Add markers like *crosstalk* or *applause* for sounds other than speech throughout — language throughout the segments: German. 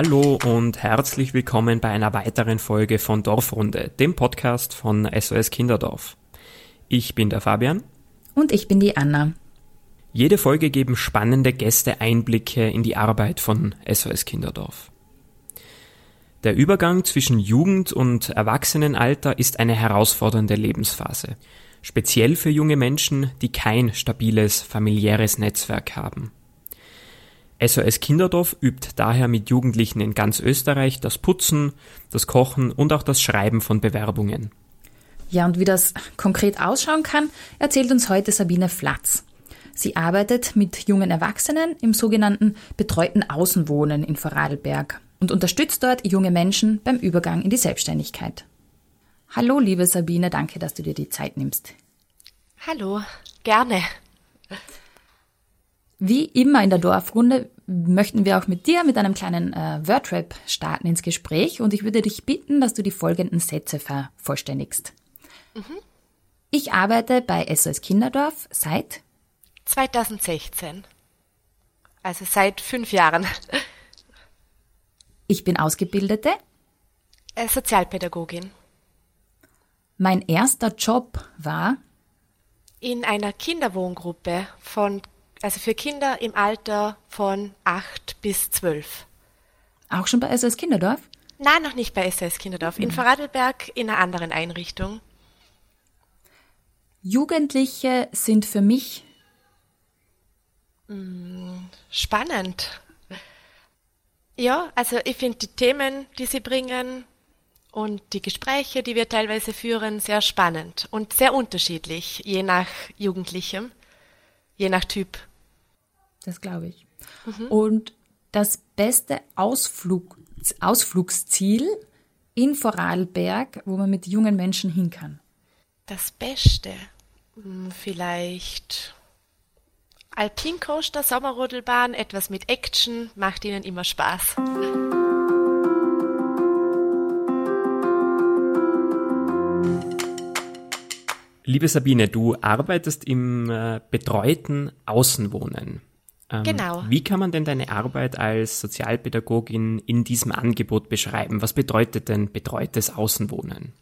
Hallo und herzlich willkommen bei einer weiteren Folge von Dorfrunde, dem Podcast von SOS Kinderdorf. Ich bin der Fabian. Und ich bin die Anna. Jede Folge geben spannende Gäste Einblicke in die Arbeit von SOS Kinderdorf. Der Übergang zwischen Jugend und Erwachsenenalter ist eine herausfordernde Lebensphase, speziell für junge Menschen, die kein stabiles familiäres Netzwerk haben. SOS Kinderdorf übt daher mit Jugendlichen in ganz Österreich das Putzen, das Kochen und auch das Schreiben von Bewerbungen. Ja, und wie das konkret ausschauen kann, erzählt uns heute Sabine Flatz. Sie arbeitet mit jungen Erwachsenen im sogenannten betreuten Außenwohnen in Vorarlberg und unterstützt dort junge Menschen beim Übergang in die Selbstständigkeit. Hallo, liebe Sabine, danke, dass du dir die Zeit nimmst. Hallo, gerne. Wie immer in der Dorfrunde möchten wir auch mit dir mit einem kleinen äh, Wordrap starten ins Gespräch und ich würde dich bitten, dass du die folgenden Sätze vervollständigst. Mhm. Ich arbeite bei SOS Kinderdorf seit 2016. Also seit fünf Jahren. Ich bin Ausgebildete. Äh, Sozialpädagogin. Mein erster Job war in einer Kinderwohngruppe von, also für Kinder im Alter von acht bis zwölf. Auch schon bei SOS Kinderdorf? Nein, noch nicht bei SOS Kinderdorf. In mhm. Vorarlberg in einer anderen Einrichtung. Jugendliche sind für mich mm, spannend. Ja, also ich finde die Themen, die sie bringen und die Gespräche, die wir teilweise führen, sehr spannend und sehr unterschiedlich, je nach Jugendlichem, je nach Typ. Das glaube ich. Mhm. Und das beste Ausflug, Ausflugsziel in Vorarlberg, wo man mit jungen Menschen hin kann. Das Beste, hm, vielleicht Alpincoaster, Sommerrodelbahn, etwas mit Action, macht ihnen immer Spaß. Liebe Sabine, du arbeitest im äh, betreuten Außenwohnen. Ähm, genau. Wie kann man denn deine Arbeit als Sozialpädagogin in diesem Angebot beschreiben? Was bedeutet denn betreutes Außenwohnen?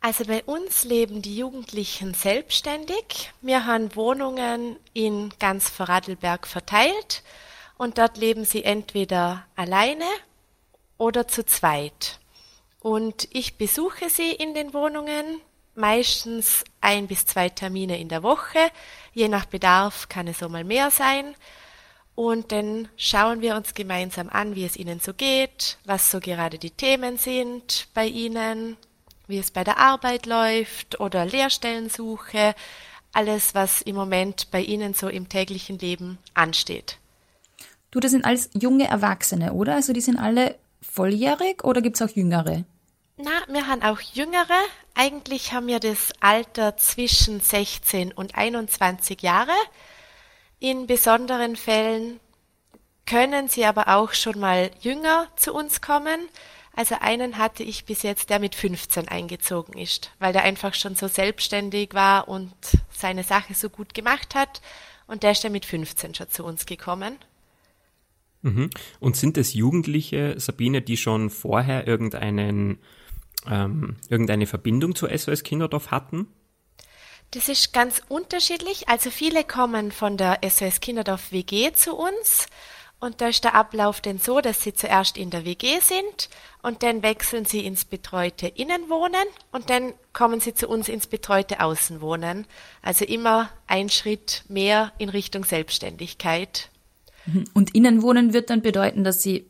Also bei uns leben die Jugendlichen selbstständig. Wir haben Wohnungen in ganz Vorarlberg verteilt und dort leben sie entweder alleine oder zu zweit. Und ich besuche sie in den Wohnungen, meistens ein bis zwei Termine in der Woche. Je nach Bedarf kann es auch mal mehr sein. Und dann schauen wir uns gemeinsam an, wie es ihnen so geht, was so gerade die Themen sind bei ihnen, wie es bei der Arbeit läuft oder Lehrstellensuche, alles, was im Moment bei Ihnen so im täglichen Leben ansteht. Du, das sind alles junge Erwachsene, oder? Also die sind alle volljährig oder gibt es auch jüngere? Na, wir haben auch jüngere. Eigentlich haben wir das Alter zwischen 16 und 21 Jahre. In besonderen Fällen können sie aber auch schon mal jünger zu uns kommen. Also einen hatte ich bis jetzt, der mit 15 eingezogen ist, weil der einfach schon so selbstständig war und seine Sache so gut gemacht hat. Und der ist dann mit 15 schon zu uns gekommen. Mhm. Und sind es Jugendliche, Sabine, die schon vorher irgendeinen, ähm, irgendeine Verbindung zu SOS Kinderdorf hatten? Das ist ganz unterschiedlich. Also viele kommen von der SOS Kinderdorf WG zu uns und da ist der Ablauf denn so, dass sie zuerst in der WG sind und dann wechseln sie ins betreute Innenwohnen und dann kommen sie zu uns ins betreute Außenwohnen. Also immer ein Schritt mehr in Richtung Selbstständigkeit. Und Innenwohnen wird dann bedeuten, dass sie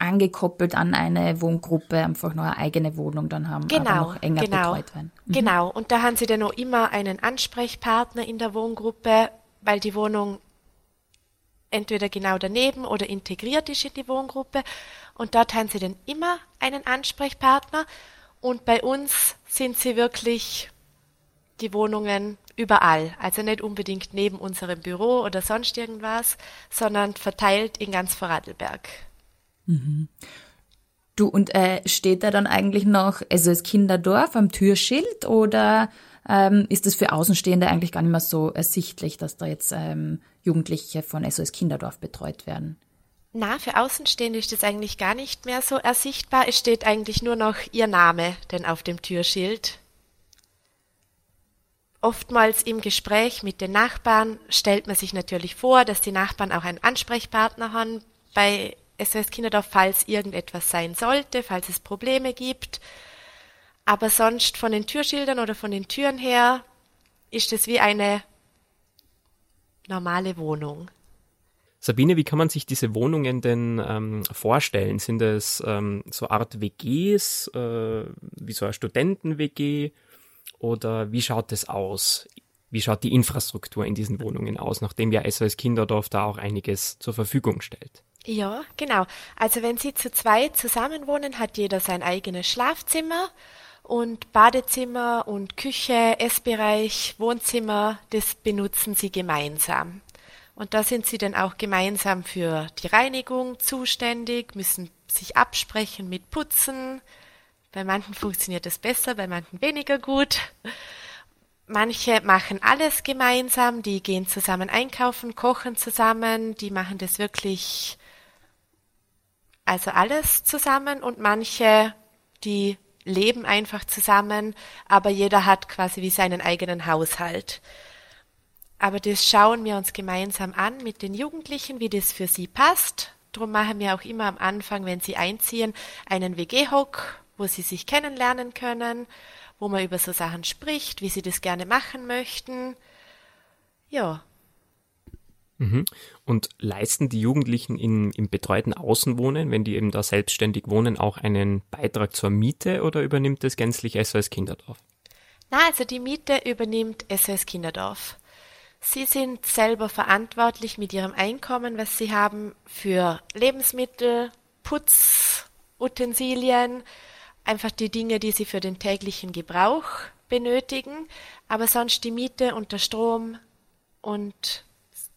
angekoppelt an eine Wohngruppe einfach noch eine eigene Wohnung dann haben, genau, aber noch enger genau, betreut werden. Mhm. Genau, und da haben sie dann auch immer einen Ansprechpartner in der Wohngruppe, weil die Wohnung entweder genau daneben oder integriert ist in die Wohngruppe. Und dort haben sie dann immer einen Ansprechpartner. Und bei uns sind sie wirklich die Wohnungen überall. Also nicht unbedingt neben unserem Büro oder sonst irgendwas, sondern verteilt in ganz Vorarlberg. Mhm. Du, und äh, steht da dann eigentlich noch also das Kinderdorf am Türschild oder ähm, ist es für Außenstehende eigentlich gar nicht mehr so ersichtlich, dass da jetzt ähm, Jugendliche von SOS Kinderdorf betreut werden? Na, für Außenstehende ist das eigentlich gar nicht mehr so ersichtbar. Es steht eigentlich nur noch ihr Name denn auf dem Türschild. Oftmals im Gespräch mit den Nachbarn stellt man sich natürlich vor, dass die Nachbarn auch einen Ansprechpartner haben bei SOS Kinderdorf, falls irgendetwas sein sollte, falls es Probleme gibt. Aber sonst von den Türschildern oder von den Türen her ist es wie eine normale Wohnung. Sabine, wie kann man sich diese Wohnungen denn ähm, vorstellen? Sind es ähm, so Art WGs, äh, wie so eine Studenten-WG? Oder wie schaut es aus? Wie schaut die Infrastruktur in diesen Wohnungen aus, nachdem ja SOS Kinderdorf da auch einiges zur Verfügung stellt? Ja, genau. Also wenn Sie zu zweit zusammenwohnen, hat jeder sein eigenes Schlafzimmer und Badezimmer und Küche, Essbereich, Wohnzimmer, das benutzen Sie gemeinsam. Und da sind Sie dann auch gemeinsam für die Reinigung zuständig, müssen sich absprechen mit Putzen, bei manchen funktioniert es besser, bei manchen weniger gut. Manche machen alles gemeinsam, die gehen zusammen einkaufen, kochen zusammen, die machen das wirklich, also alles zusammen und manche, die leben einfach zusammen, aber jeder hat quasi wie seinen eigenen Haushalt. Aber das schauen wir uns gemeinsam an mit den Jugendlichen, wie das für sie passt. Darum machen wir auch immer am Anfang, wenn sie einziehen, einen WG-Hock wo sie sich kennenlernen können, wo man über so Sachen spricht, wie sie das gerne machen möchten. Ja. Mhm. Und leisten die Jugendlichen in, im betreuten Außenwohnen, wenn die eben da selbstständig wohnen, auch einen Beitrag zur Miete oder übernimmt das gänzlich SOS Kinderdorf? Na, also die Miete übernimmt SOS Kinderdorf. Sie sind selber verantwortlich mit ihrem Einkommen, was sie haben, für Lebensmittel, Putzutensilien, einfach die Dinge, die sie für den täglichen Gebrauch benötigen, aber sonst die Miete und der Strom und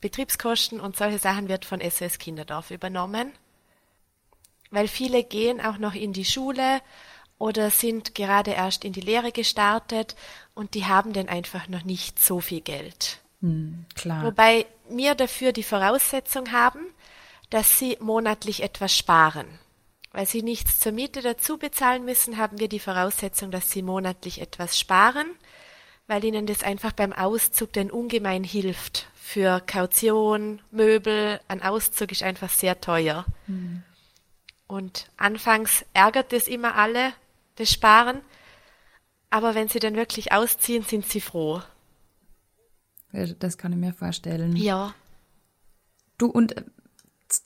Betriebskosten und solche Sachen wird von SOS Kinderdorf übernommen, weil viele gehen auch noch in die Schule oder sind gerade erst in die Lehre gestartet und die haben dann einfach noch nicht so viel Geld. Hm, klar. Wobei wir dafür die Voraussetzung haben, dass sie monatlich etwas sparen. Weil sie nichts zur Miete dazu bezahlen müssen, haben wir die Voraussetzung, dass sie monatlich etwas sparen, weil ihnen das einfach beim Auszug denn ungemein hilft. Für Kaution, Möbel, ein Auszug ist einfach sehr teuer. Mhm. Und anfangs ärgert es immer alle, das Sparen, aber wenn sie dann wirklich ausziehen, sind sie froh. Das kann ich mir vorstellen. Ja. Du, und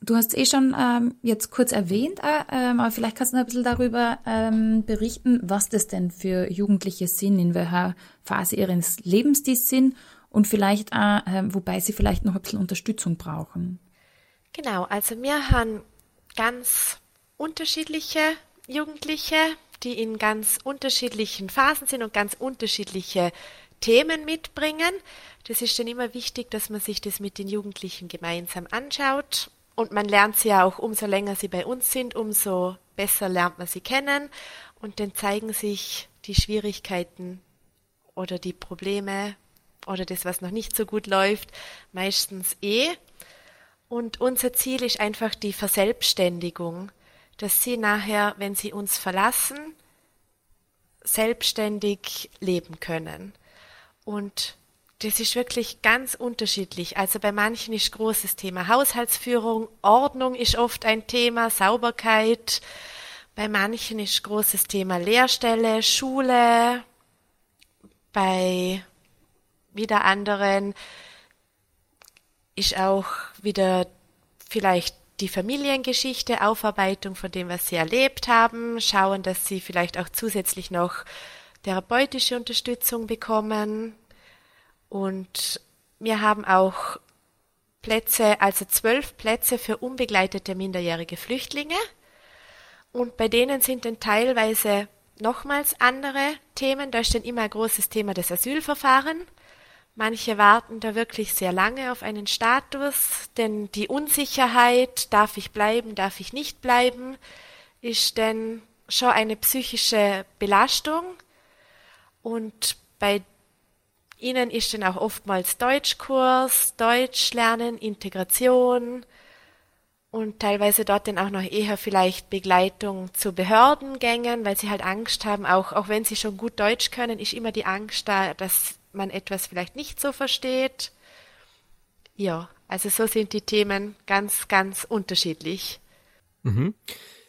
du hast es eh schon ähm, jetzt kurz erwähnt, äh, ähm, aber vielleicht kannst du noch ein bisschen darüber ähm, berichten, was das denn für Jugendliche sind, in welcher Phase ihres Lebens die sind und vielleicht, äh, wobei sie vielleicht noch ein bisschen Unterstützung brauchen. Genau, also wir haben ganz unterschiedliche Jugendliche, die in ganz unterschiedlichen Phasen sind und ganz unterschiedliche Themen mitbringen. Das ist dann immer wichtig, dass man sich das mit den Jugendlichen gemeinsam anschaut und man lernt sie ja auch, umso länger sie bei uns sind, umso besser lernt man sie kennen. Und dann zeigen sich die Schwierigkeiten oder die Probleme oder das, was noch nicht so gut läuft, meistens eh. Und unser Ziel ist einfach die Verselbstständigung, dass sie nachher, wenn sie uns verlassen, selbstständig leben können. Und das ist wirklich ganz unterschiedlich. Also bei manchen ist großes Thema Haushaltsführung, Ordnung ist oft ein Thema, Sauberkeit. Bei manchen ist großes Thema Lehrstelle, Schule. Bei wieder anderen ist auch wieder vielleicht die Familiengeschichte, Aufarbeitung von dem, was sie erlebt haben, schauen, dass sie vielleicht auch zusätzlich noch therapeutische Unterstützung bekommen. Und wir haben auch Plätze, also zwölf Plätze für unbegleitete minderjährige Flüchtlinge. Und bei denen sind dann teilweise nochmals andere Themen. Da ist dann immer ein großes Thema des Asylverfahren. Manche warten da wirklich sehr lange auf einen Status, denn die Unsicherheit, darf ich bleiben, darf ich nicht bleiben, ist dann schon eine psychische Belastung. Und bei Ihnen ist dann auch oftmals Deutschkurs, Deutsch lernen, Integration und teilweise dort dann auch noch eher vielleicht Begleitung zu Behördengängen, weil sie halt Angst haben, auch, auch wenn sie schon gut Deutsch können, ist immer die Angst da, dass man etwas vielleicht nicht so versteht. Ja, also so sind die Themen ganz, ganz unterschiedlich. Mhm.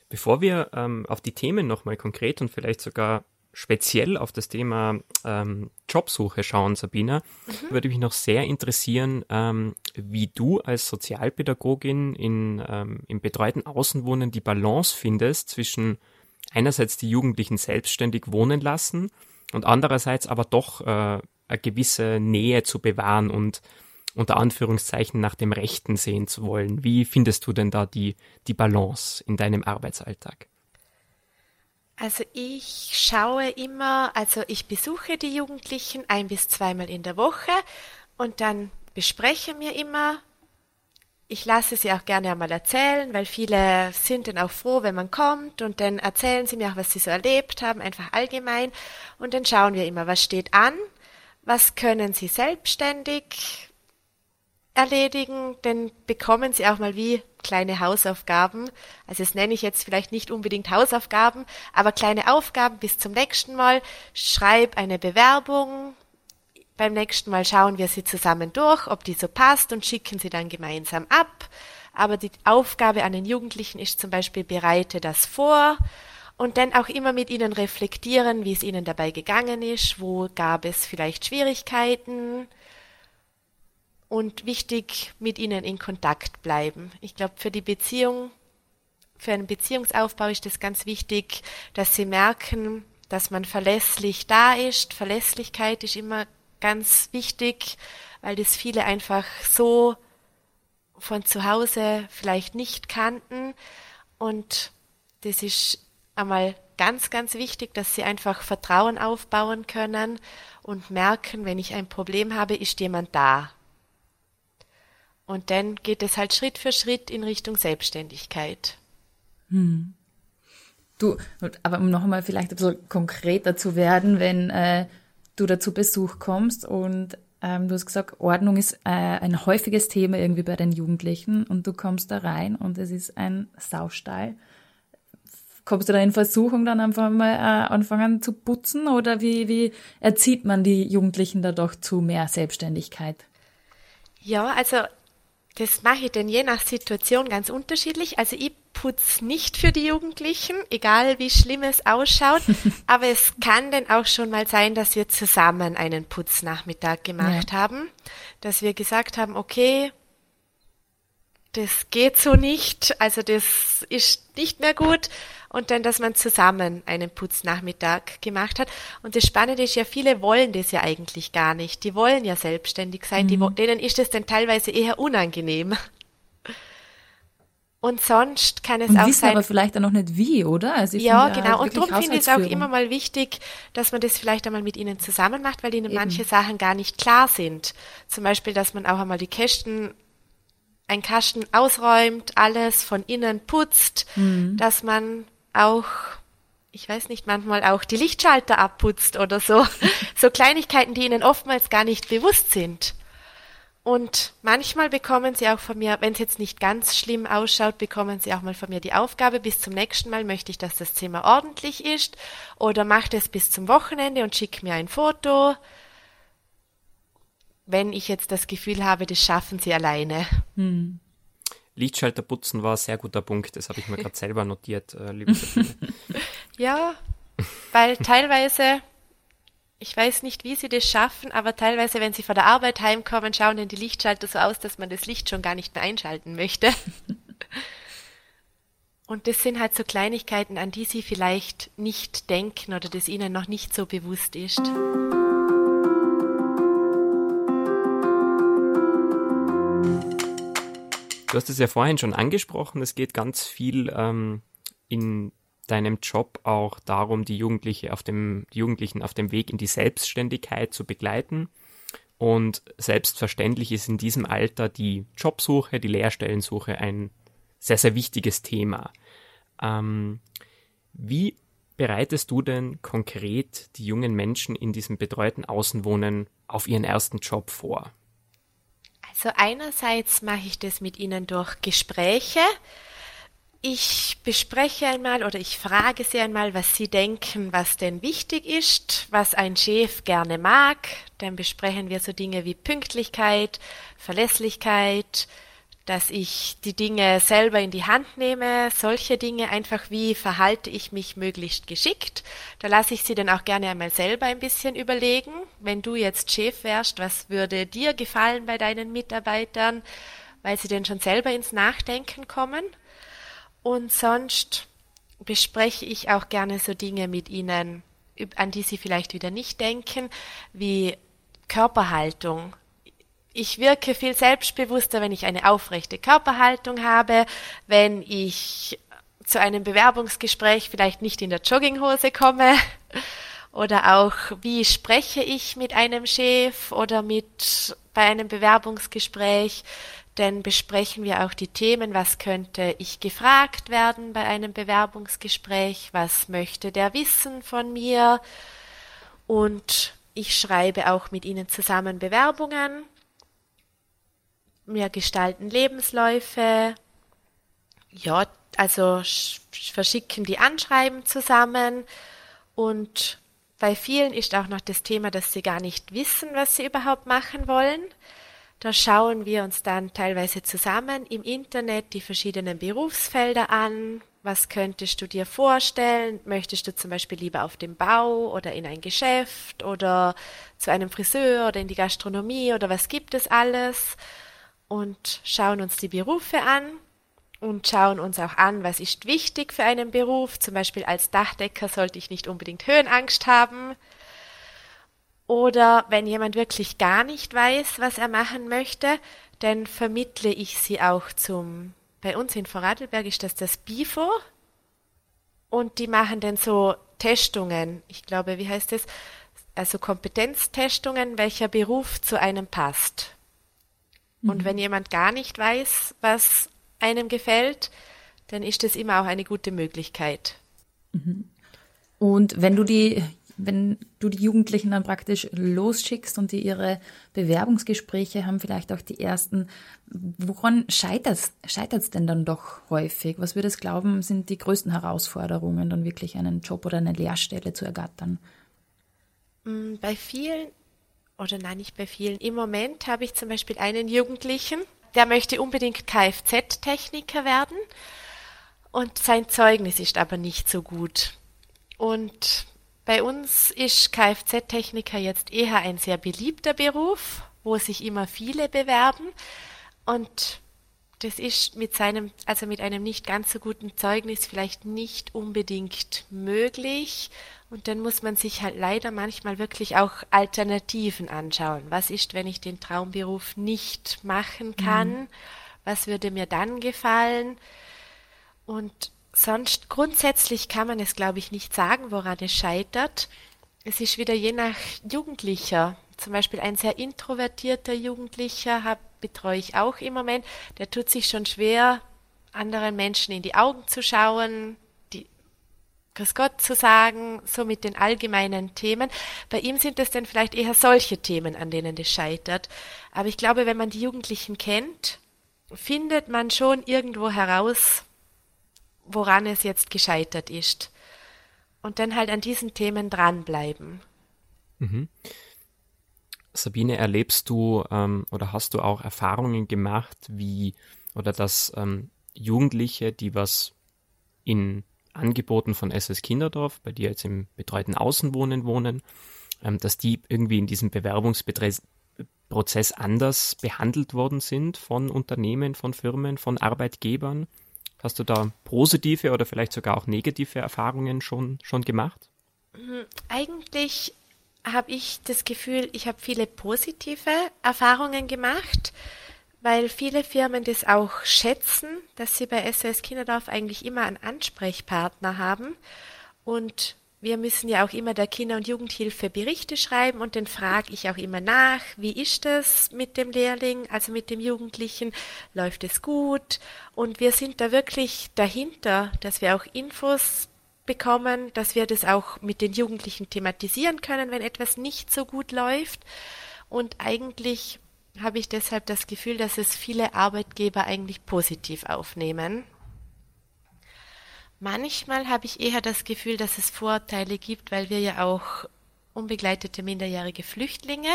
Bevor wir ähm, auf die Themen nochmal konkret und vielleicht sogar speziell auf das Thema ähm, Jobsuche schauen, Sabina, mhm. würde mich noch sehr interessieren, ähm, wie du als Sozialpädagogin in, ähm, im betreuten Außenwohnen die Balance findest zwischen einerseits die Jugendlichen selbstständig wohnen lassen und andererseits aber doch äh, eine gewisse Nähe zu bewahren und unter Anführungszeichen nach dem Rechten sehen zu wollen. Wie findest du denn da die, die Balance in deinem Arbeitsalltag? Also ich schaue immer, also ich besuche die Jugendlichen ein bis zweimal in der Woche und dann bespreche mir immer. Ich lasse sie auch gerne einmal erzählen, weil viele sind dann auch froh, wenn man kommt und dann erzählen sie mir auch, was sie so erlebt haben, einfach allgemein. Und dann schauen wir immer, was steht an, was können sie selbstständig, erledigen, dann bekommen sie auch mal wie kleine Hausaufgaben. Also das nenne ich jetzt vielleicht nicht unbedingt Hausaufgaben, aber kleine Aufgaben bis zum nächsten Mal. Schreib eine Bewerbung. Beim nächsten Mal schauen wir sie zusammen durch, ob die so passt und schicken sie dann gemeinsam ab. Aber die Aufgabe an den Jugendlichen ist zum Beispiel, bereite das vor und dann auch immer mit ihnen reflektieren, wie es ihnen dabei gegangen ist, wo gab es vielleicht Schwierigkeiten, und wichtig mit ihnen in Kontakt bleiben. Ich glaube, für die Beziehung, für einen Beziehungsaufbau ist es ganz wichtig, dass sie merken, dass man verlässlich da ist. Verlässlichkeit ist immer ganz wichtig, weil das viele einfach so von zu Hause vielleicht nicht kannten. Und das ist einmal ganz, ganz wichtig, dass sie einfach Vertrauen aufbauen können und merken, wenn ich ein Problem habe, ist jemand da. Und dann geht es halt Schritt für Schritt in Richtung Selbstständigkeit. Hm. Du, aber um noch einmal vielleicht ein bisschen konkreter zu werden, wenn äh, du dazu Besuch kommst und ähm, du hast gesagt, Ordnung ist äh, ein häufiges Thema irgendwie bei den Jugendlichen und du kommst da rein und es ist ein Saustall. Kommst du da in Versuchung, dann einfach mal äh, anfangen zu putzen oder wie, wie erzieht man die Jugendlichen da doch zu mehr Selbstständigkeit? Ja, also das mache ich denn je nach Situation ganz unterschiedlich. Also ich putze nicht für die Jugendlichen, egal wie schlimm es ausschaut. *laughs* aber es kann denn auch schon mal sein, dass wir zusammen einen Putznachmittag gemacht ja. haben. Dass wir gesagt haben, okay, das geht so nicht, also das ist nicht mehr gut und dann, dass man zusammen einen Putznachmittag gemacht hat. Und das Spannende ist ja, viele wollen das ja eigentlich gar nicht. Die wollen ja selbstständig sein, mhm. die, denen ist es dann teilweise eher unangenehm. Und sonst kann es und auch wissen sein. aber vielleicht auch noch nicht wie, oder? Also ja, genau. und darum finde ich es auch immer mal wichtig, dass man das vielleicht einmal mit ihnen zusammen macht, weil ihnen Eben. manche Sachen gar nicht klar sind. Zum Beispiel, dass man auch einmal die Kästen, ein Kasten ausräumt, alles von innen putzt, mhm. dass man auch, ich weiß nicht, manchmal auch die Lichtschalter abputzt oder so. *laughs* so Kleinigkeiten, die ihnen oftmals gar nicht bewusst sind. Und manchmal bekommen sie auch von mir, wenn es jetzt nicht ganz schlimm ausschaut, bekommen sie auch mal von mir die Aufgabe, bis zum nächsten Mal möchte ich, dass das Zimmer ordentlich ist oder macht es bis zum Wochenende und schickt mir ein Foto, wenn ich jetzt das Gefühl habe, das schaffen sie alleine. Hm. Lichtschalter putzen war ein sehr guter Punkt, das habe ich mir gerade *laughs* selber notiert, äh, liebe *laughs* Ja, weil teilweise, ich weiß nicht, wie sie das schaffen, aber teilweise, wenn sie von der Arbeit heimkommen, schauen denn die Lichtschalter so aus, dass man das Licht schon gar nicht mehr einschalten möchte. *laughs* Und das sind halt so Kleinigkeiten, an die sie vielleicht nicht denken oder das ihnen noch nicht so bewusst ist. Du hast es ja vorhin schon angesprochen, es geht ganz viel ähm, in deinem Job auch darum, die Jugendliche auf dem, die Jugendlichen auf dem Weg in die Selbstständigkeit zu begleiten. Und selbstverständlich ist in diesem Alter die Jobsuche, die Lehrstellensuche ein sehr, sehr wichtiges Thema. Ähm, wie bereitest du denn konkret die jungen Menschen in diesem betreuten Außenwohnen auf ihren ersten Job vor? Also einerseits mache ich das mit ihnen durch Gespräche. Ich bespreche einmal oder ich frage sie einmal, was sie denken, was denn wichtig ist, was ein Chef gerne mag. Dann besprechen wir so Dinge wie Pünktlichkeit, Verlässlichkeit, dass ich die Dinge selber in die Hand nehme, solche Dinge einfach wie verhalte ich mich möglichst geschickt. Da lasse ich sie dann auch gerne einmal selber ein bisschen überlegen. Wenn du jetzt Chef wärst, was würde dir gefallen bei deinen Mitarbeitern, weil sie denn schon selber ins Nachdenken kommen. Und sonst bespreche ich auch gerne so Dinge mit ihnen, an die sie vielleicht wieder nicht denken, wie Körperhaltung ich wirke viel selbstbewusster, wenn ich eine aufrechte Körperhaltung habe, wenn ich zu einem Bewerbungsgespräch vielleicht nicht in der Jogginghose komme *laughs* oder auch wie spreche ich mit einem Chef oder mit bei einem Bewerbungsgespräch, denn besprechen wir auch die Themen, was könnte ich gefragt werden bei einem Bewerbungsgespräch, was möchte der wissen von mir? Und ich schreibe auch mit ihnen zusammen Bewerbungen wir gestalten Lebensläufe, ja, also verschicken die Anschreiben zusammen und bei vielen ist auch noch das Thema, dass sie gar nicht wissen, was sie überhaupt machen wollen. Da schauen wir uns dann teilweise zusammen im Internet die verschiedenen Berufsfelder an. Was könntest du dir vorstellen? Möchtest du zum Beispiel lieber auf dem Bau oder in ein Geschäft oder zu einem Friseur oder in die Gastronomie oder was gibt es alles? Und schauen uns die Berufe an und schauen uns auch an, was ist wichtig für einen Beruf. Zum Beispiel als Dachdecker sollte ich nicht unbedingt Höhenangst haben. Oder wenn jemand wirklich gar nicht weiß, was er machen möchte, dann vermittle ich sie auch zum, bei uns in Vorarlberg ist das das BIFO. Und die machen dann so Testungen. Ich glaube, wie heißt es? Also Kompetenztestungen, welcher Beruf zu einem passt. Und mhm. wenn jemand gar nicht weiß, was einem gefällt, dann ist das immer auch eine gute Möglichkeit. Mhm. Und wenn du die, wenn du die Jugendlichen dann praktisch losschickst und die ihre Bewerbungsgespräche haben, vielleicht auch die ersten, woran scheitert es denn dann doch häufig? Was würdest du glauben, sind die größten Herausforderungen, dann wirklich einen Job oder eine Lehrstelle zu ergattern? Mm, bei vielen oder nein, nicht bei vielen. Im Moment habe ich zum Beispiel einen Jugendlichen, der möchte unbedingt Kfz-Techniker werden und sein Zeugnis ist aber nicht so gut. Und bei uns ist Kfz-Techniker jetzt eher ein sehr beliebter Beruf, wo sich immer viele bewerben und das ist mit seinem, also mit einem nicht ganz so guten Zeugnis vielleicht nicht unbedingt möglich. Und dann muss man sich halt leider manchmal wirklich auch Alternativen anschauen. Was ist, wenn ich den Traumberuf nicht machen kann? Mhm. Was würde mir dann gefallen? Und sonst grundsätzlich kann man es, glaube ich, nicht sagen, woran es scheitert. Es ist wieder je nach Jugendlicher. Zum Beispiel ein sehr introvertierter Jugendlicher hab, betreue ich auch im Moment. Der tut sich schon schwer, anderen Menschen in die Augen zu schauen, Grüß Gott zu sagen, so mit den allgemeinen Themen. Bei ihm sind es dann vielleicht eher solche Themen, an denen es scheitert. Aber ich glaube, wenn man die Jugendlichen kennt, findet man schon irgendwo heraus, woran es jetzt gescheitert ist. Und dann halt an diesen Themen dranbleiben. Mhm. Sabine, erlebst du ähm, oder hast du auch Erfahrungen gemacht, wie oder dass ähm, Jugendliche, die was in Angeboten von SS Kinderdorf, bei dir jetzt im betreuten Außenwohnen wohnen, ähm, dass die irgendwie in diesem Bewerbungsprozess anders behandelt worden sind von Unternehmen, von Firmen, von Arbeitgebern. Hast du da positive oder vielleicht sogar auch negative Erfahrungen schon, schon gemacht? Hm, eigentlich habe ich das Gefühl, ich habe viele positive Erfahrungen gemacht weil viele Firmen das auch schätzen, dass sie bei SOS Kinderdorf eigentlich immer einen Ansprechpartner haben. Und wir müssen ja auch immer der Kinder- und Jugendhilfe Berichte schreiben und dann frage ich auch immer nach, wie ist das mit dem Lehrling, also mit dem Jugendlichen, läuft es gut? Und wir sind da wirklich dahinter, dass wir auch Infos bekommen, dass wir das auch mit den Jugendlichen thematisieren können, wenn etwas nicht so gut läuft. Und eigentlich habe ich deshalb das Gefühl, dass es viele Arbeitgeber eigentlich positiv aufnehmen. Manchmal habe ich eher das Gefühl, dass es Vorteile gibt, weil wir ja auch unbegleitete minderjährige Flüchtlinge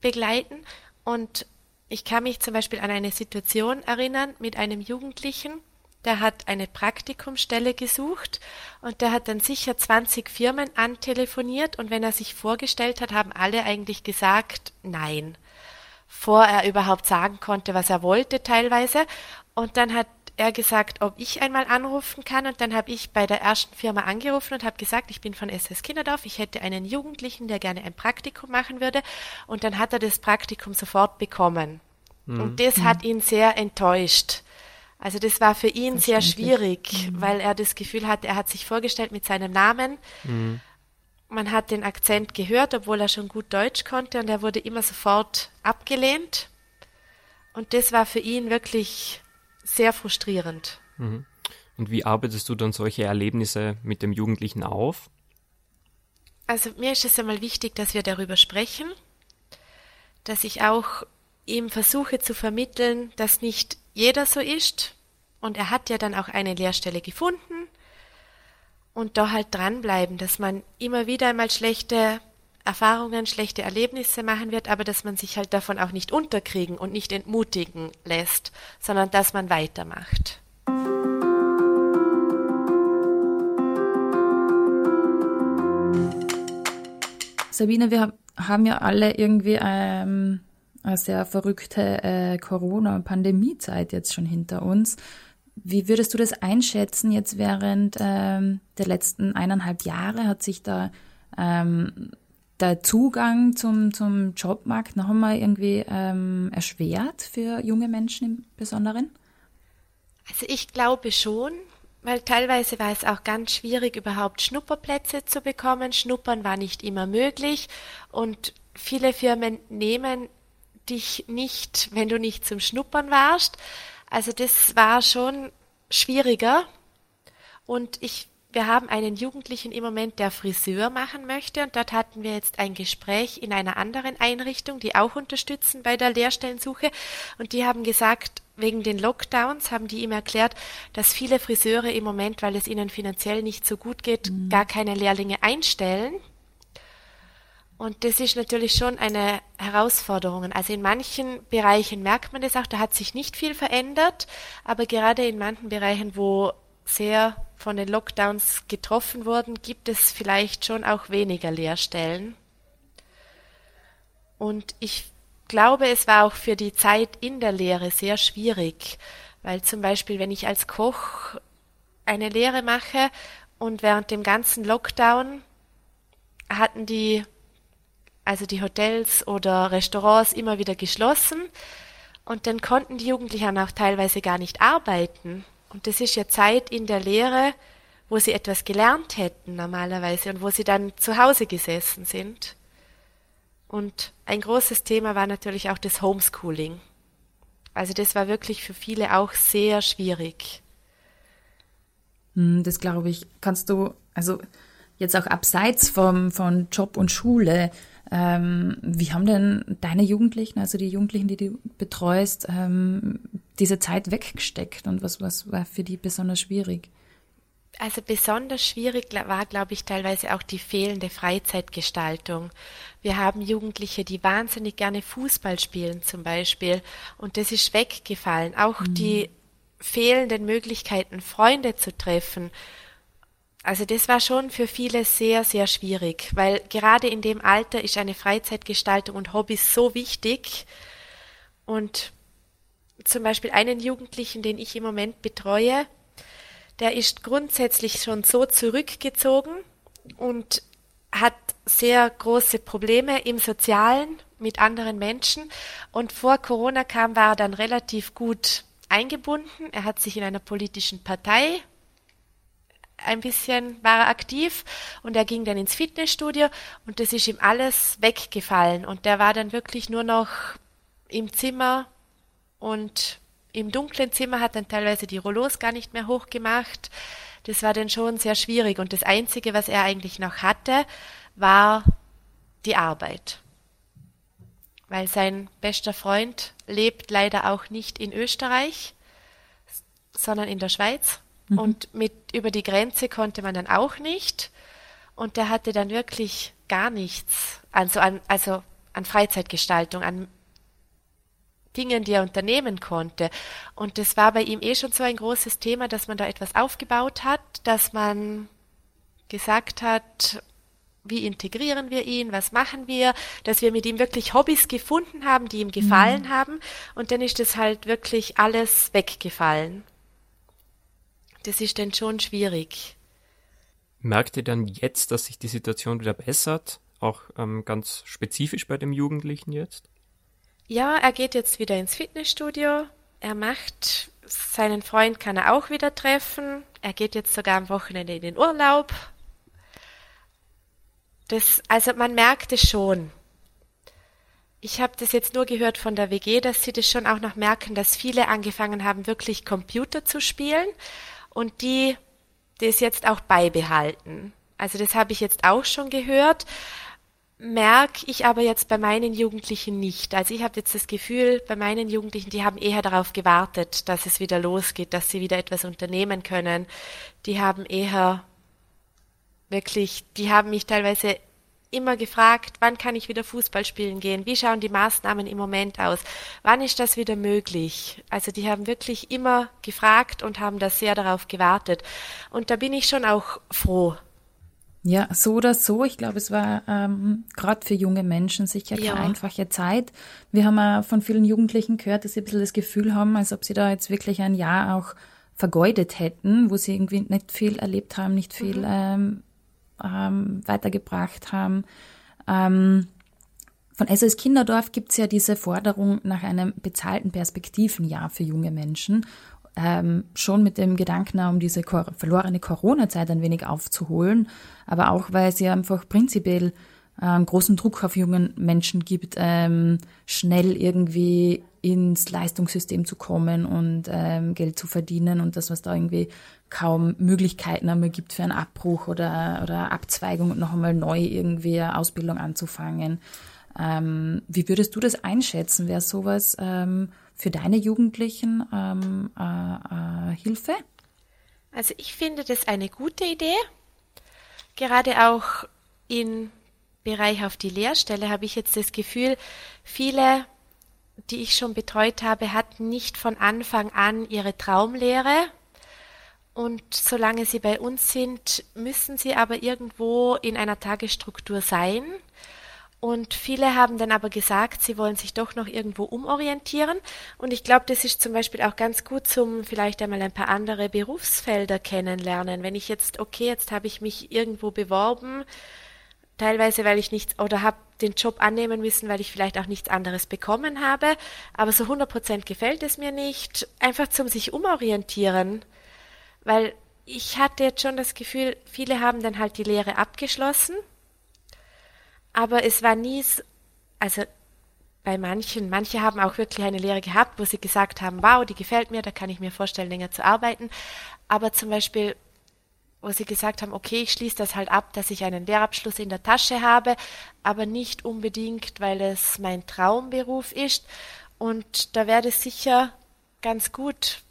begleiten. Und ich kann mich zum Beispiel an eine Situation erinnern mit einem Jugendlichen, der hat eine Praktikumsstelle gesucht und der hat dann sicher 20 Firmen antelefoniert und wenn er sich vorgestellt hat, haben alle eigentlich gesagt Nein, vor er überhaupt sagen konnte, was er wollte teilweise. Und dann hat er gesagt, ob ich einmal anrufen kann und dann habe ich bei der ersten Firma angerufen und habe gesagt, ich bin von SS Kinderdorf, ich hätte einen Jugendlichen, der gerne ein Praktikum machen würde und dann hat er das Praktikum sofort bekommen. Mhm. Und das hat ihn sehr enttäuscht. Also das war für ihn sehr schwierig, mhm. weil er das Gefühl hatte, er hat sich vorgestellt mit seinem Namen. Mhm. Man hat den Akzent gehört, obwohl er schon gut Deutsch konnte und er wurde immer sofort abgelehnt. Und das war für ihn wirklich sehr frustrierend. Mhm. Und wie arbeitest du dann solche Erlebnisse mit dem Jugendlichen auf? Also mir ist es einmal wichtig, dass wir darüber sprechen, dass ich auch ihm versuche zu vermitteln, dass nicht jeder so ist. Und er hat ja dann auch eine Lehrstelle gefunden. Und da halt dranbleiben, dass man immer wieder einmal schlechte Erfahrungen, schlechte Erlebnisse machen wird, aber dass man sich halt davon auch nicht unterkriegen und nicht entmutigen lässt, sondern dass man weitermacht. Sabine, wir haben ja alle irgendwie ähm, sehr verrückte äh, Corona-Pandemie-Zeit jetzt schon hinter uns. Wie würdest du das einschätzen jetzt während ähm, der letzten eineinhalb Jahre? Hat sich da ähm, der Zugang zum, zum Jobmarkt noch einmal irgendwie ähm, erschwert für junge Menschen im Besonderen? Also ich glaube schon, weil teilweise war es auch ganz schwierig, überhaupt Schnupperplätze zu bekommen. Schnuppern war nicht immer möglich und viele Firmen nehmen dich nicht, wenn du nicht zum Schnuppern warst. Also das war schon schwieriger. Und ich, wir haben einen Jugendlichen im Moment, der Friseur machen möchte. Und dort hatten wir jetzt ein Gespräch in einer anderen Einrichtung, die auch unterstützen bei der Lehrstellensuche. Und die haben gesagt, wegen den Lockdowns haben die ihm erklärt, dass viele Friseure im Moment, weil es ihnen finanziell nicht so gut geht, mhm. gar keine Lehrlinge einstellen. Und das ist natürlich schon eine Herausforderung. Also in manchen Bereichen merkt man das auch, da hat sich nicht viel verändert, aber gerade in manchen Bereichen, wo sehr von den Lockdowns getroffen wurden, gibt es vielleicht schon auch weniger Lehrstellen. Und ich glaube, es war auch für die Zeit in der Lehre sehr schwierig, weil zum Beispiel, wenn ich als Koch eine Lehre mache und während dem ganzen Lockdown hatten die also die Hotels oder Restaurants immer wieder geschlossen und dann konnten die Jugendlichen auch teilweise gar nicht arbeiten. Und das ist ja Zeit in der Lehre, wo sie etwas gelernt hätten normalerweise und wo sie dann zu Hause gesessen sind. Und ein großes Thema war natürlich auch das Homeschooling. Also das war wirklich für viele auch sehr schwierig. Hm, das glaube ich. Kannst du, also jetzt auch abseits vom, von Job und Schule, ähm, wie haben denn deine Jugendlichen, also die Jugendlichen, die du betreust, ähm, diese Zeit weggesteckt und was, was war für die besonders schwierig? Also besonders schwierig war, glaube ich, teilweise auch die fehlende Freizeitgestaltung. Wir haben Jugendliche, die wahnsinnig gerne Fußball spielen zum Beispiel und das ist weggefallen. Auch mhm. die fehlenden Möglichkeiten, Freunde zu treffen also das war schon für viele sehr, sehr schwierig, weil gerade in dem Alter ist eine Freizeitgestaltung und Hobbys so wichtig. Und zum Beispiel einen Jugendlichen, den ich im Moment betreue, der ist grundsätzlich schon so zurückgezogen und hat sehr große Probleme im Sozialen mit anderen Menschen. Und vor Corona kam, war er dann relativ gut eingebunden. Er hat sich in einer politischen Partei ein bisschen war er aktiv und er ging dann ins Fitnessstudio und das ist ihm alles weggefallen und der war dann wirklich nur noch im Zimmer und im dunklen Zimmer hat dann teilweise die Rollos gar nicht mehr hochgemacht. Das war dann schon sehr schwierig und das Einzige, was er eigentlich noch hatte, war die Arbeit. weil sein bester Freund lebt leider auch nicht in Österreich, sondern in der Schweiz. Mhm. Und mit über die Grenze konnte man dann auch nicht. Und der hatte dann wirklich gar nichts, also an, also an Freizeitgestaltung, an Dingen, die er unternehmen konnte. Und das war bei ihm eh schon so ein großes Thema, dass man da etwas aufgebaut hat, dass man gesagt hat, wie integrieren wir ihn, was machen wir, dass wir mit ihm wirklich Hobbys gefunden haben, die ihm gefallen mhm. haben. Und dann ist das halt wirklich alles weggefallen. Das ist dann schon schwierig. Merkt ihr dann jetzt, dass sich die Situation wieder bessert? Auch ähm, ganz spezifisch bei dem Jugendlichen jetzt? Ja, er geht jetzt wieder ins Fitnessstudio. Er macht, seinen Freund kann er auch wieder treffen. Er geht jetzt sogar am Wochenende in den Urlaub. Das, also man merkt es schon. Ich habe das jetzt nur gehört von der WG, dass sie das schon auch noch merken, dass viele angefangen haben, wirklich Computer zu spielen und die das jetzt auch beibehalten. Also das habe ich jetzt auch schon gehört, merke ich aber jetzt bei meinen Jugendlichen nicht. Also ich habe jetzt das Gefühl, bei meinen Jugendlichen, die haben eher darauf gewartet, dass es wieder losgeht, dass sie wieder etwas unternehmen können. Die haben eher wirklich, die haben mich teilweise immer gefragt, wann kann ich wieder Fußball spielen gehen? Wie schauen die Maßnahmen im Moment aus? Wann ist das wieder möglich? Also die haben wirklich immer gefragt und haben da sehr darauf gewartet. Und da bin ich schon auch froh. Ja, so oder so. Ich glaube, es war ähm, gerade für junge Menschen sicher keine ja. einfache Zeit. Wir haben ja von vielen Jugendlichen gehört, dass sie ein bisschen das Gefühl haben, als ob sie da jetzt wirklich ein Jahr auch vergeudet hätten, wo sie irgendwie nicht viel erlebt haben, nicht viel mhm. ähm, ähm, weitergebracht haben. Ähm, von SOS Kinderdorf gibt es ja diese Forderung nach einem bezahlten Perspektivenjahr für junge Menschen. Ähm, schon mit dem Gedanken, um diese verlorene Corona-Zeit ein wenig aufzuholen, aber auch, weil es ja einfach prinzipiell ähm, großen Druck auf jungen Menschen gibt, ähm, schnell irgendwie ins Leistungssystem zu kommen und ähm, Geld zu verdienen und das, was da irgendwie kaum Möglichkeiten einmal gibt für einen Abbruch oder, oder Abzweigung und noch einmal neu irgendwie eine Ausbildung anzufangen. Ähm, wie würdest du das einschätzen? Wäre sowas ähm, für deine Jugendlichen ähm, äh, äh, Hilfe? Also ich finde das eine gute Idee. Gerade auch im Bereich auf die Lehrstelle habe ich jetzt das Gefühl, viele, die ich schon betreut habe, hatten nicht von Anfang an ihre Traumlehre, und solange sie bei uns sind, müssen sie aber irgendwo in einer Tagesstruktur sein. Und viele haben dann aber gesagt, sie wollen sich doch noch irgendwo umorientieren. Und ich glaube, das ist zum Beispiel auch ganz gut zum vielleicht einmal ein paar andere Berufsfelder kennenlernen. Wenn ich jetzt, okay, jetzt habe ich mich irgendwo beworben, teilweise weil ich nichts oder habe den Job annehmen müssen, weil ich vielleicht auch nichts anderes bekommen habe, aber so 100 Prozent gefällt es mir nicht. Einfach zum sich umorientieren weil ich hatte jetzt schon das Gefühl, viele haben dann halt die Lehre abgeschlossen, aber es war nie, also bei manchen, manche haben auch wirklich eine Lehre gehabt, wo sie gesagt haben, wow, die gefällt mir, da kann ich mir vorstellen, länger zu arbeiten. Aber zum Beispiel, wo sie gesagt haben, okay, ich schließe das halt ab, dass ich einen Lehrabschluss in der Tasche habe, aber nicht unbedingt, weil es mein Traumberuf ist. Und da wäre es sicher ganz gut,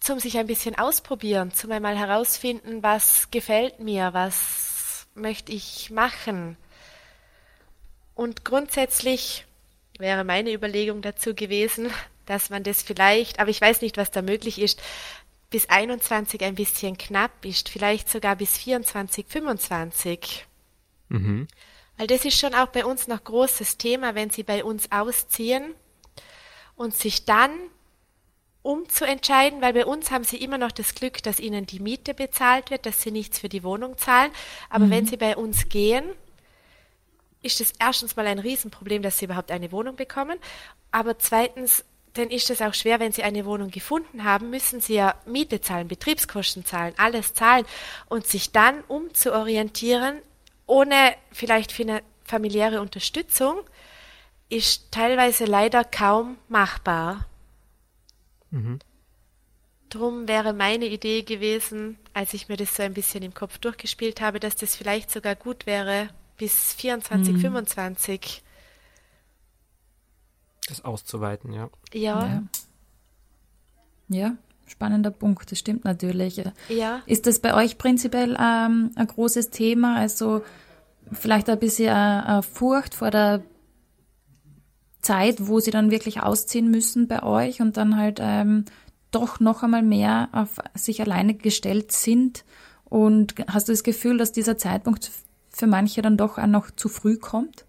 zum sich ein bisschen ausprobieren, zum einmal herausfinden, was gefällt mir, was möchte ich machen. Und grundsätzlich wäre meine Überlegung dazu gewesen, *laughs* dass man das vielleicht, aber ich weiß nicht, was da möglich ist, bis 21 ein bisschen knapp ist, vielleicht sogar bis 24, 25. Mhm. Weil das ist schon auch bei uns noch großes Thema, wenn sie bei uns ausziehen und sich dann umzuentscheiden, weil bei uns haben sie immer noch das Glück, dass ihnen die Miete bezahlt wird, dass sie nichts für die Wohnung zahlen. Aber mhm. wenn sie bei uns gehen, ist es erstens mal ein Riesenproblem, dass sie überhaupt eine Wohnung bekommen. Aber zweitens, dann ist es auch schwer, wenn sie eine Wohnung gefunden haben, müssen sie ja Miete zahlen, Betriebskosten zahlen, alles zahlen und sich dann umzuorientieren, ohne vielleicht familiäre Unterstützung, ist teilweise leider kaum machbar. Mhm. Drum wäre meine Idee gewesen, als ich mir das so ein bisschen im Kopf durchgespielt habe, dass das vielleicht sogar gut wäre bis 24, mhm. 25. Das auszuweiten, ja. Ja. Ja. ja, spannender Punkt, das stimmt natürlich. Ja. Ist das bei euch prinzipiell ähm, ein großes Thema? Also vielleicht ein bisschen äh, äh, Furcht vor der Zeit, wo sie dann wirklich ausziehen müssen bei euch und dann halt ähm, doch noch einmal mehr auf sich alleine gestellt sind? Und hast du das Gefühl, dass dieser Zeitpunkt für manche dann doch auch noch zu früh kommt?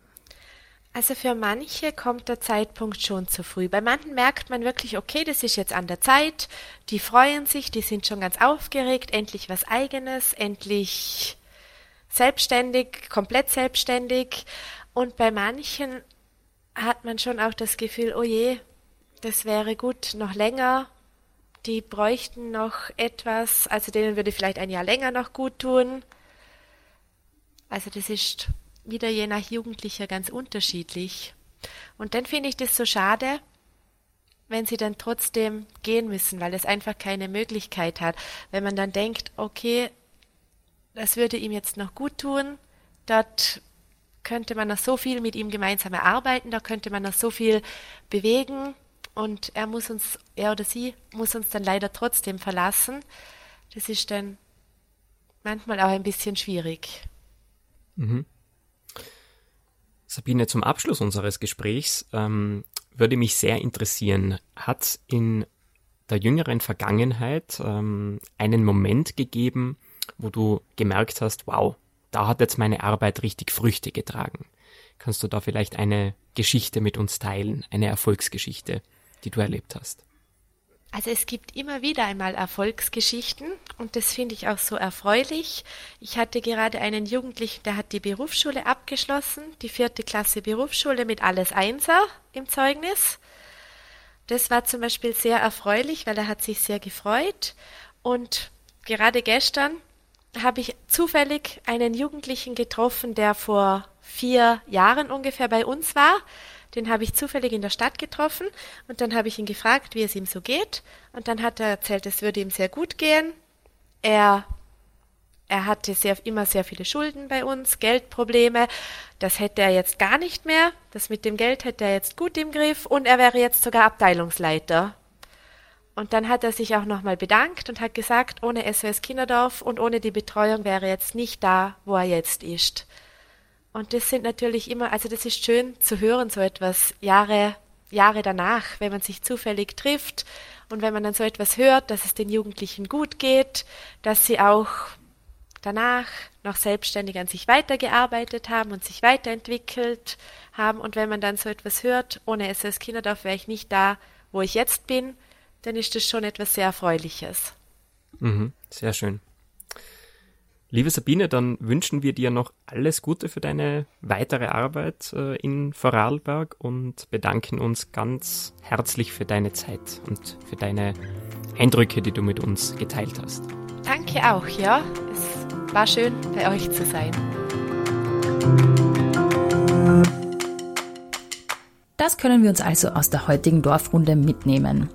Also für manche kommt der Zeitpunkt schon zu früh. Bei manchen merkt man wirklich, okay, das ist jetzt an der Zeit. Die freuen sich, die sind schon ganz aufgeregt, endlich was eigenes, endlich selbstständig, komplett selbstständig. Und bei manchen hat man schon auch das Gefühl, oh je, das wäre gut noch länger. Die bräuchten noch etwas, also denen würde vielleicht ein Jahr länger noch gut tun. Also das ist wieder je nach Jugendlicher ganz unterschiedlich. Und dann finde ich das so schade, wenn sie dann trotzdem gehen müssen, weil es einfach keine Möglichkeit hat. Wenn man dann denkt, okay, das würde ihm jetzt noch gut tun, dort könnte man noch so viel mit ihm gemeinsam erarbeiten, da könnte man noch so viel bewegen und er muss uns, er oder sie muss uns dann leider trotzdem verlassen. Das ist dann manchmal auch ein bisschen schwierig. Mhm. Sabine, zum Abschluss unseres Gesprächs ähm, würde mich sehr interessieren, hat in der jüngeren Vergangenheit ähm, einen Moment gegeben, wo du gemerkt hast, wow, da hat jetzt meine Arbeit richtig Früchte getragen. Kannst du da vielleicht eine Geschichte mit uns teilen, eine Erfolgsgeschichte, die du erlebt hast? Also es gibt immer wieder einmal Erfolgsgeschichten und das finde ich auch so erfreulich. Ich hatte gerade einen Jugendlichen, der hat die Berufsschule abgeschlossen, die vierte Klasse Berufsschule mit alles Einser im Zeugnis. Das war zum Beispiel sehr erfreulich, weil er hat sich sehr gefreut. Und gerade gestern habe ich zufällig einen Jugendlichen getroffen, der vor vier Jahren ungefähr bei uns war. Den habe ich zufällig in der Stadt getroffen und dann habe ich ihn gefragt, wie es ihm so geht. Und dann hat er erzählt, es würde ihm sehr gut gehen. Er, er hatte sehr, immer sehr viele Schulden bei uns, Geldprobleme. Das hätte er jetzt gar nicht mehr. Das mit dem Geld hätte er jetzt gut im Griff und er wäre jetzt sogar Abteilungsleiter. Und dann hat er sich auch nochmal bedankt und hat gesagt, ohne SOS Kinderdorf und ohne die Betreuung wäre er jetzt nicht da, wo er jetzt ist. Und das sind natürlich immer, also das ist schön zu hören, so etwas Jahre, Jahre danach, wenn man sich zufällig trifft und wenn man dann so etwas hört, dass es den Jugendlichen gut geht, dass sie auch danach noch selbstständig an sich weitergearbeitet haben und sich weiterentwickelt haben. Und wenn man dann so etwas hört, ohne SOS Kinderdorf wäre ich nicht da, wo ich jetzt bin, dann ist das schon etwas sehr Erfreuliches. Mhm, sehr schön. Liebe Sabine, dann wünschen wir dir noch alles Gute für deine weitere Arbeit äh, in Vorarlberg und bedanken uns ganz herzlich für deine Zeit und für deine Eindrücke, die du mit uns geteilt hast. Danke auch, ja. Es war schön, bei euch zu sein. Das können wir uns also aus der heutigen Dorfrunde mitnehmen.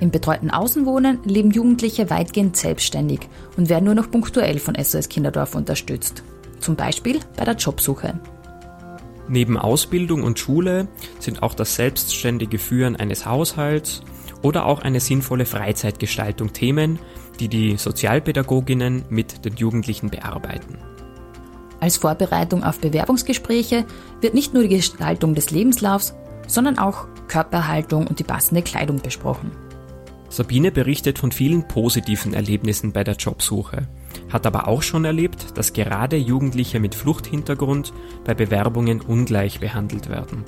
Im betreuten Außenwohnen leben Jugendliche weitgehend selbstständig und werden nur noch punktuell von SOS Kinderdorf unterstützt. Zum Beispiel bei der Jobsuche. Neben Ausbildung und Schule sind auch das selbstständige Führen eines Haushalts oder auch eine sinnvolle Freizeitgestaltung Themen, die die Sozialpädagoginnen mit den Jugendlichen bearbeiten. Als Vorbereitung auf Bewerbungsgespräche wird nicht nur die Gestaltung des Lebenslaufs, sondern auch Körperhaltung und die passende Kleidung besprochen. Sabine berichtet von vielen positiven Erlebnissen bei der Jobsuche, hat aber auch schon erlebt, dass gerade Jugendliche mit Fluchthintergrund bei Bewerbungen ungleich behandelt werden.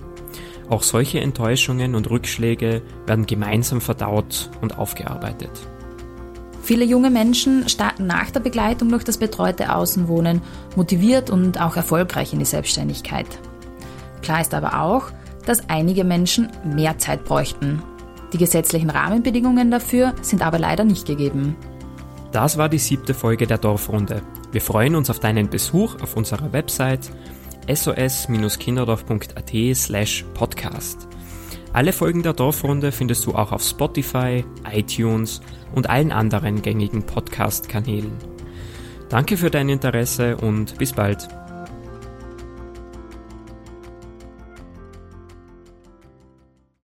Auch solche Enttäuschungen und Rückschläge werden gemeinsam verdaut und aufgearbeitet. Viele junge Menschen starten nach der Begleitung durch das betreute Außenwohnen motiviert und auch erfolgreich in die Selbstständigkeit. Klar ist aber auch, dass einige Menschen mehr Zeit bräuchten, die gesetzlichen Rahmenbedingungen dafür sind aber leider nicht gegeben. Das war die siebte Folge der Dorfrunde. Wir freuen uns auf deinen Besuch auf unserer Website sos-kinderdorf.at slash podcast. Alle Folgen der Dorfrunde findest du auch auf Spotify, iTunes und allen anderen gängigen Podcast-Kanälen. Danke für dein Interesse und bis bald.